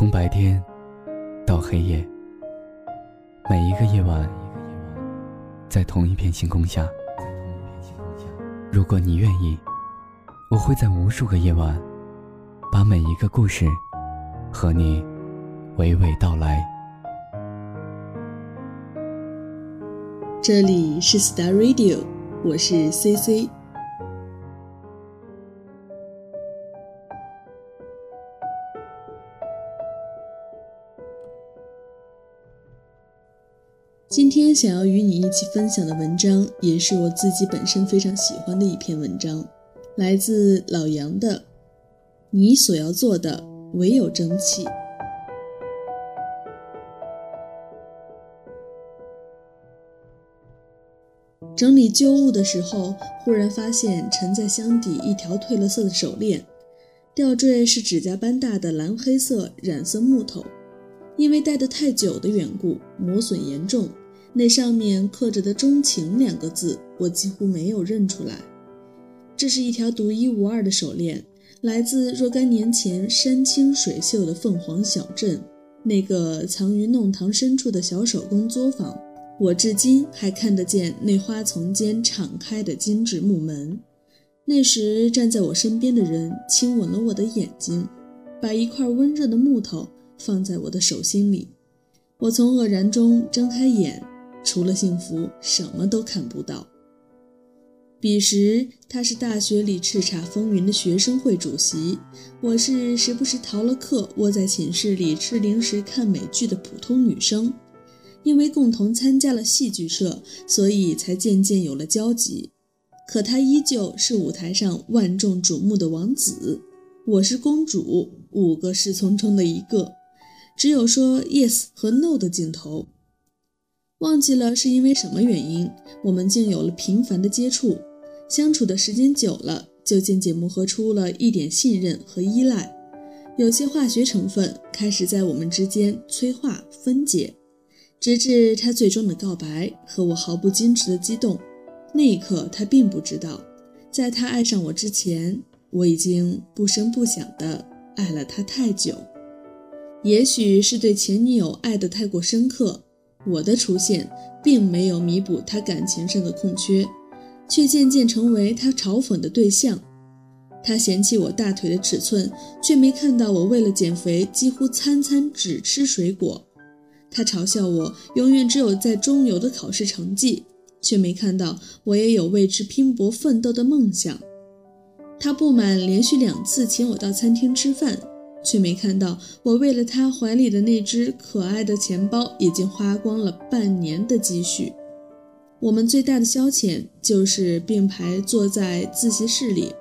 从白天到黑夜，每一个夜晚，在同一片星空下。如果你愿意，我会在无数个夜晚，把每一个故事和你娓娓道来。这里是 Star Radio，我是 CC。想要与你一起分享的文章，也是我自己本身非常喜欢的一篇文章，来自老杨的《你所要做的唯有争气》。整理旧物的时候，忽然发现沉在箱底一条褪了色的手链，吊坠是指甲般大的蓝黑色染色木头，因为戴得太久的缘故，磨损严重。那上面刻着的“钟情”两个字，我几乎没有认出来。这是一条独一无二的手链，来自若干年前山清水秀的凤凰小镇，那个藏于弄堂深处的小手工作坊。我至今还看得见那花丛间敞开的精致木门。那时站在我身边的人亲吻了我的眼睛，把一块温热的木头放在我的手心里。我从愕然中睁开眼。除了幸福，什么都看不到。彼时，他是大学里叱咤风云的学生会主席，我是时不时逃了课，窝在寝室里吃零食、看美剧的普通女生。因为共同参加了戏剧社，所以才渐渐有了交集。可他依旧是舞台上万众瞩目的王子，我是公主，五个侍从中的一个，只有说 yes 和 no 的镜头。忘记了是因为什么原因，我们竟有了频繁的接触，相处的时间久了，就渐渐磨合出了一点信任和依赖，有些化学成分开始在我们之间催化分解，直至他最终的告白和我毫不矜持的激动。那一刻，他并不知道，在他爱上我之前，我已经不声不响地爱了他太久。也许是对前女友爱得太过深刻。我的出现并没有弥补他感情上的空缺，却渐渐成为他嘲讽的对象。他嫌弃我大腿的尺寸，却没看到我为了减肥几乎餐餐只吃水果。他嘲笑我永远只有在中游的考试成绩，却没看到我也有为之拼搏奋斗的梦想。他不满连续两次请我到餐厅吃饭。却没看到我为了他怀里的那只可爱的钱包，已经花光了半年的积蓄。我们最大的消遣就是并排坐在自习室里，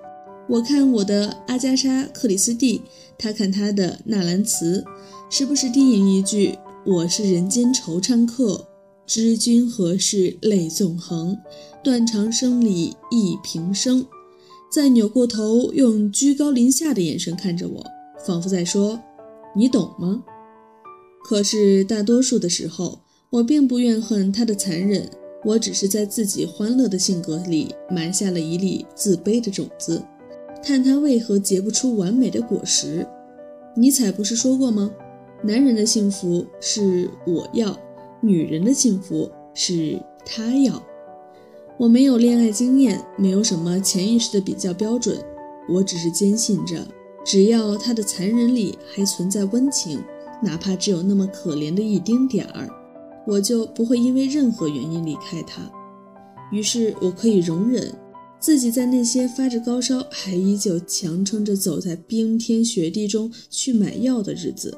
我看我的阿加莎·克里斯蒂，他看他的纳兰词，时不时低吟一句：“我是人间惆怅客，知君何事泪纵横，断肠声里忆平生。”再扭过头，用居高临下的眼神看着我。仿佛在说：“你懂吗？”可是大多数的时候，我并不怨恨他的残忍，我只是在自己欢乐的性格里埋下了一粒自卑的种子，看他为何结不出完美的果实。尼采不是说过吗？男人的幸福是我要，女人的幸福是他要。我没有恋爱经验，没有什么潜意识的比较标准，我只是坚信着。只要他的残忍里还存在温情，哪怕只有那么可怜的一丁点儿，我就不会因为任何原因离开他。于是，我可以容忍自己在那些发着高烧还依旧强撑着走在冰天雪地中去买药的日子，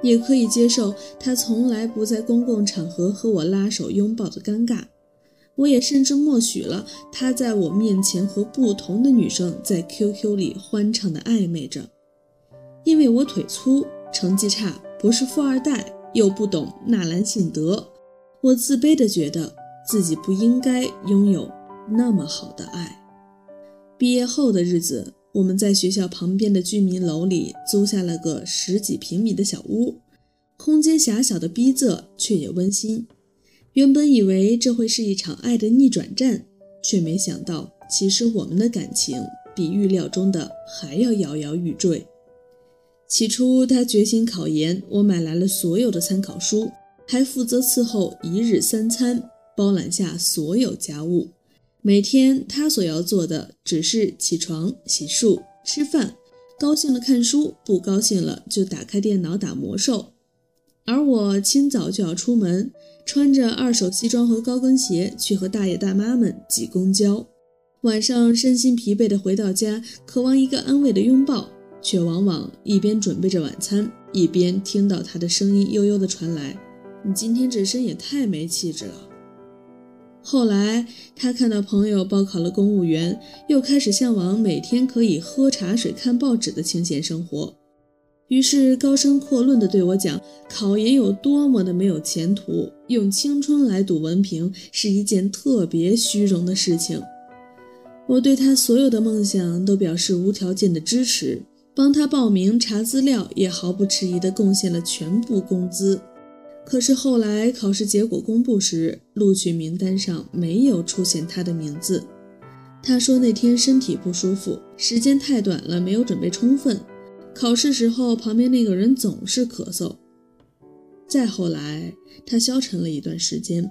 也可以接受他从来不在公共场合和我拉手拥抱的尴尬。我也甚至默许了他在我面前和不同的女生在 QQ 里欢畅的暧昧着，因为我腿粗，成绩差，不是富二代，又不懂纳兰性德，我自卑的觉得自己不应该拥有那么好的爱。毕业后的日子，我们在学校旁边的居民楼里租下了个十几平米的小屋，空间狭小的逼仄，却也温馨。原本以为这会是一场爱的逆转战，却没想到，其实我们的感情比预料中的还要摇摇欲坠。起初，他决心考研，我买来了所有的参考书，还负责伺候一日三餐，包揽下所有家务。每天他所要做的只是起床、洗漱、吃饭，高兴了看书，不高兴了就打开电脑打魔兽。而我清早就要出门，穿着二手西装和高跟鞋去和大爷大妈们挤公交，晚上身心疲惫的回到家，渴望一个安慰的拥抱。却往往一边准备着晚餐，一边听到他的声音悠悠的传来：“你今天这身也太没气质了。”后来，他看到朋友报考了公务员，又开始向往每天可以喝茶水、看报纸的清闲生活，于是高声阔论地对我讲：考研有多么的没有前途，用青春来赌文凭是一件特别虚荣的事情。我对他所有的梦想都表示无条件的支持。帮他报名查资料，也毫不迟疑地贡献了全部工资。可是后来考试结果公布时，录取名单上没有出现他的名字。他说那天身体不舒服，时间太短了，没有准备充分。考试时候旁边那个人总是咳嗽。再后来，他消沉了一段时间。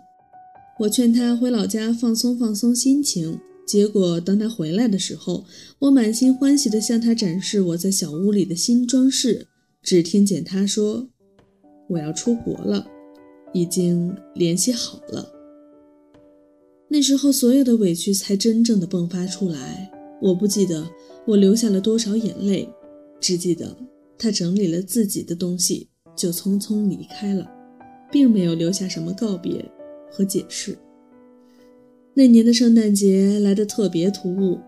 我劝他回老家放松放松心情。结果，当他回来的时候，我满心欢喜地向他展示我在小屋里的新装饰，只听见他说：“我要出国了，已经联系好了。”那时候，所有的委屈才真正的迸发出来。我不记得我流下了多少眼泪，只记得他整理了自己的东西，就匆匆离开了，并没有留下什么告别和解释。那年的圣诞节来得特别突兀，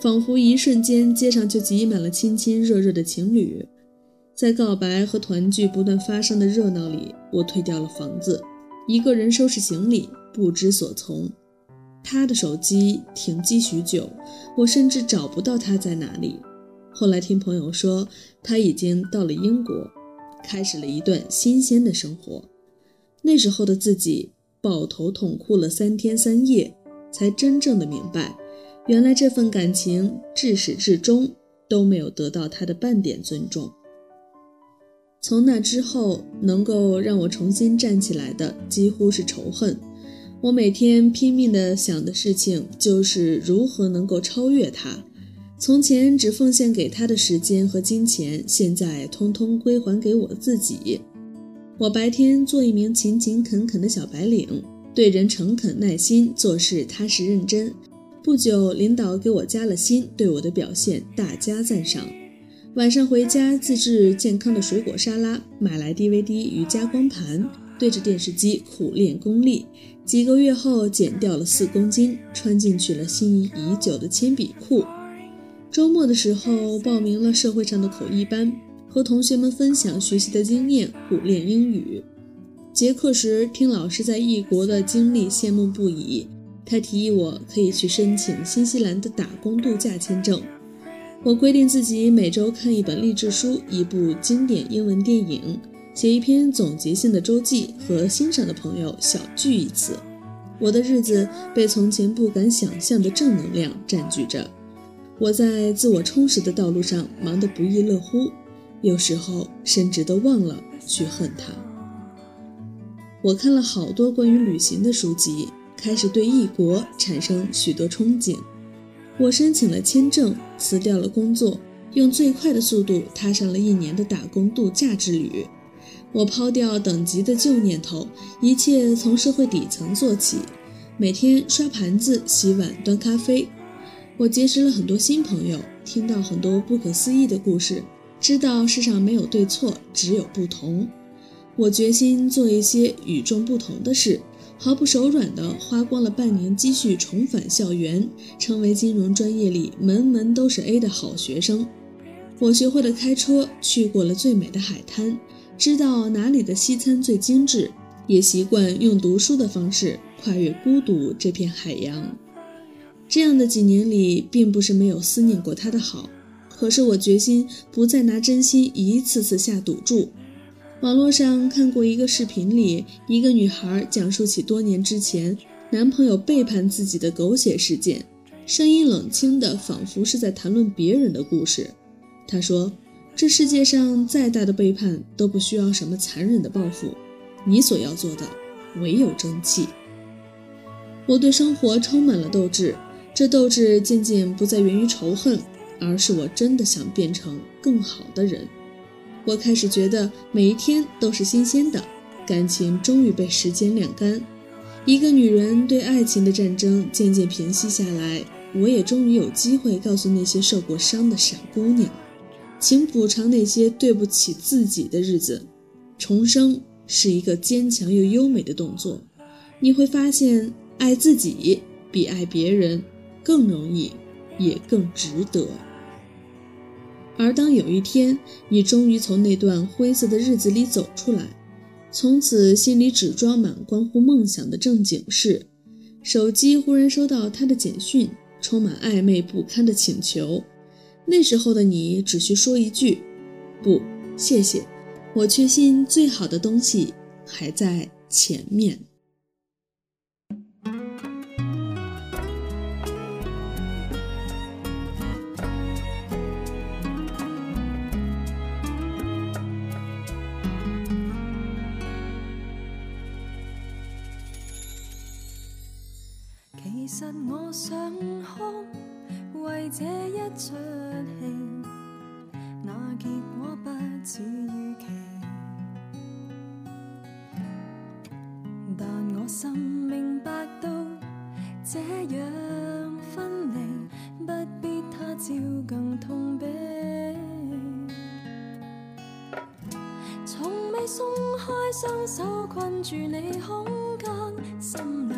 仿佛一瞬间街上就挤满了亲亲热热的情侣。在告白和团聚不断发生的热闹里，我退掉了房子，一个人收拾行李，不知所从。他的手机停机许久，我甚至找不到他在哪里。后来听朋友说，他已经到了英国，开始了一段新鲜的生活。那时候的自己抱头痛哭了三天三夜。才真正的明白，原来这份感情至始至终都没有得到他的半点尊重。从那之后，能够让我重新站起来的几乎是仇恨。我每天拼命的想的事情就是如何能够超越他。从前只奉献给他的时间和金钱，现在通通归还给我自己。我白天做一名勤勤恳恳的小白领。对人诚恳耐心，做事踏实认真。不久，领导给我加了薪，对我的表现大加赞赏。晚上回家自制健康的水果沙拉，买来 DVD 与加光盘，对着电视机苦练功力。几个月后，减掉了四公斤，穿进去了心仪已久的铅笔裤。周末的时候，报名了社会上的口译班，和同学们分享学习的经验，苦练英语。结课时，听老师在异国的经历，羡慕不已。他提议我可以去申请新西兰的打工度假签证。我规定自己每周看一本励志书，一部经典英文电影，写一篇总结性的周记，和欣赏的朋友小聚一次。我的日子被从前不敢想象的正能量占据着。我在自我充实的道路上忙得不亦乐乎，有时候甚至都忘了去恨他。我看了好多关于旅行的书籍，开始对异国产生许多憧憬。我申请了签证，辞掉了工作，用最快的速度踏上了一年的打工度假之旅。我抛掉等级的旧念头，一切从社会底层做起，每天刷盘子、洗碗、端咖啡。我结识了很多新朋友，听到很多不可思议的故事，知道世上没有对错，只有不同。我决心做一些与众不同的事，毫不手软地花光了半年积蓄，重返校园，成为金融专业里门门都是 A 的好学生。我学会了开车，去过了最美的海滩，知道哪里的西餐最精致，也习惯用读书的方式跨越孤独这片海洋。这样的几年里，并不是没有思念过他的好，可是我决心不再拿真心一次次下赌注。网络上看过一个视频里，一个女孩讲述起多年之前男朋友背叛自己的狗血事件，声音冷清的，仿佛是在谈论别人的故事。她说：“这世界上再大的背叛都不需要什么残忍的报复，你所要做的唯有争气。我对生活充满了斗志，这斗志渐渐不再源于仇恨，而是我真的想变成更好的人。我开始觉得每一天都是新鲜的，感情终于被时间晾干，一个女人对爱情的战争渐渐平息下来，我也终于有机会告诉那些受过伤的傻姑娘。请补偿那些对不起自己的日子。重生是一个坚强又优美的动作，你会发现爱自己比爱别人更容易，也更值得。而当有一天你终于从那段灰色的日子里走出来，从此心里只装满关乎梦想的正经事，手机忽然收到他的简讯，充满暧昧不堪的请求。那时候的你只需说一句：“不，谢谢。”我确信最好的东西还在前面。出戏，那结果不似预期。但我心明白到，这样分离不必他朝更痛悲。从未松开双手困住你空间，心里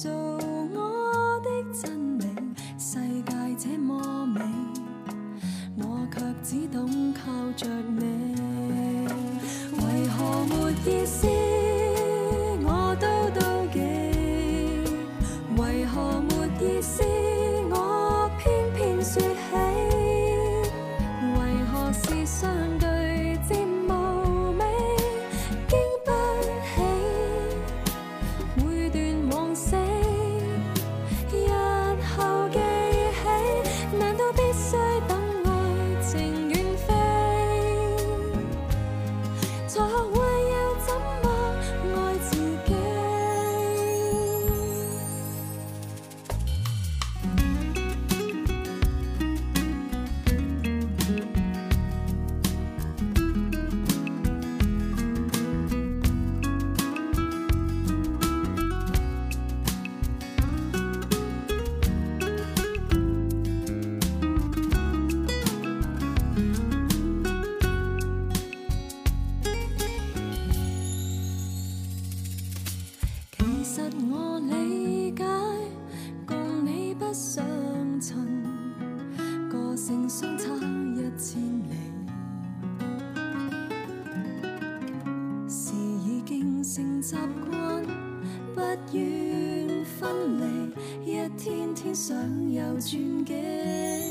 做我的真理。世界这么美，我却只懂靠着你。为何没意思？愿分离，一天天想有转机。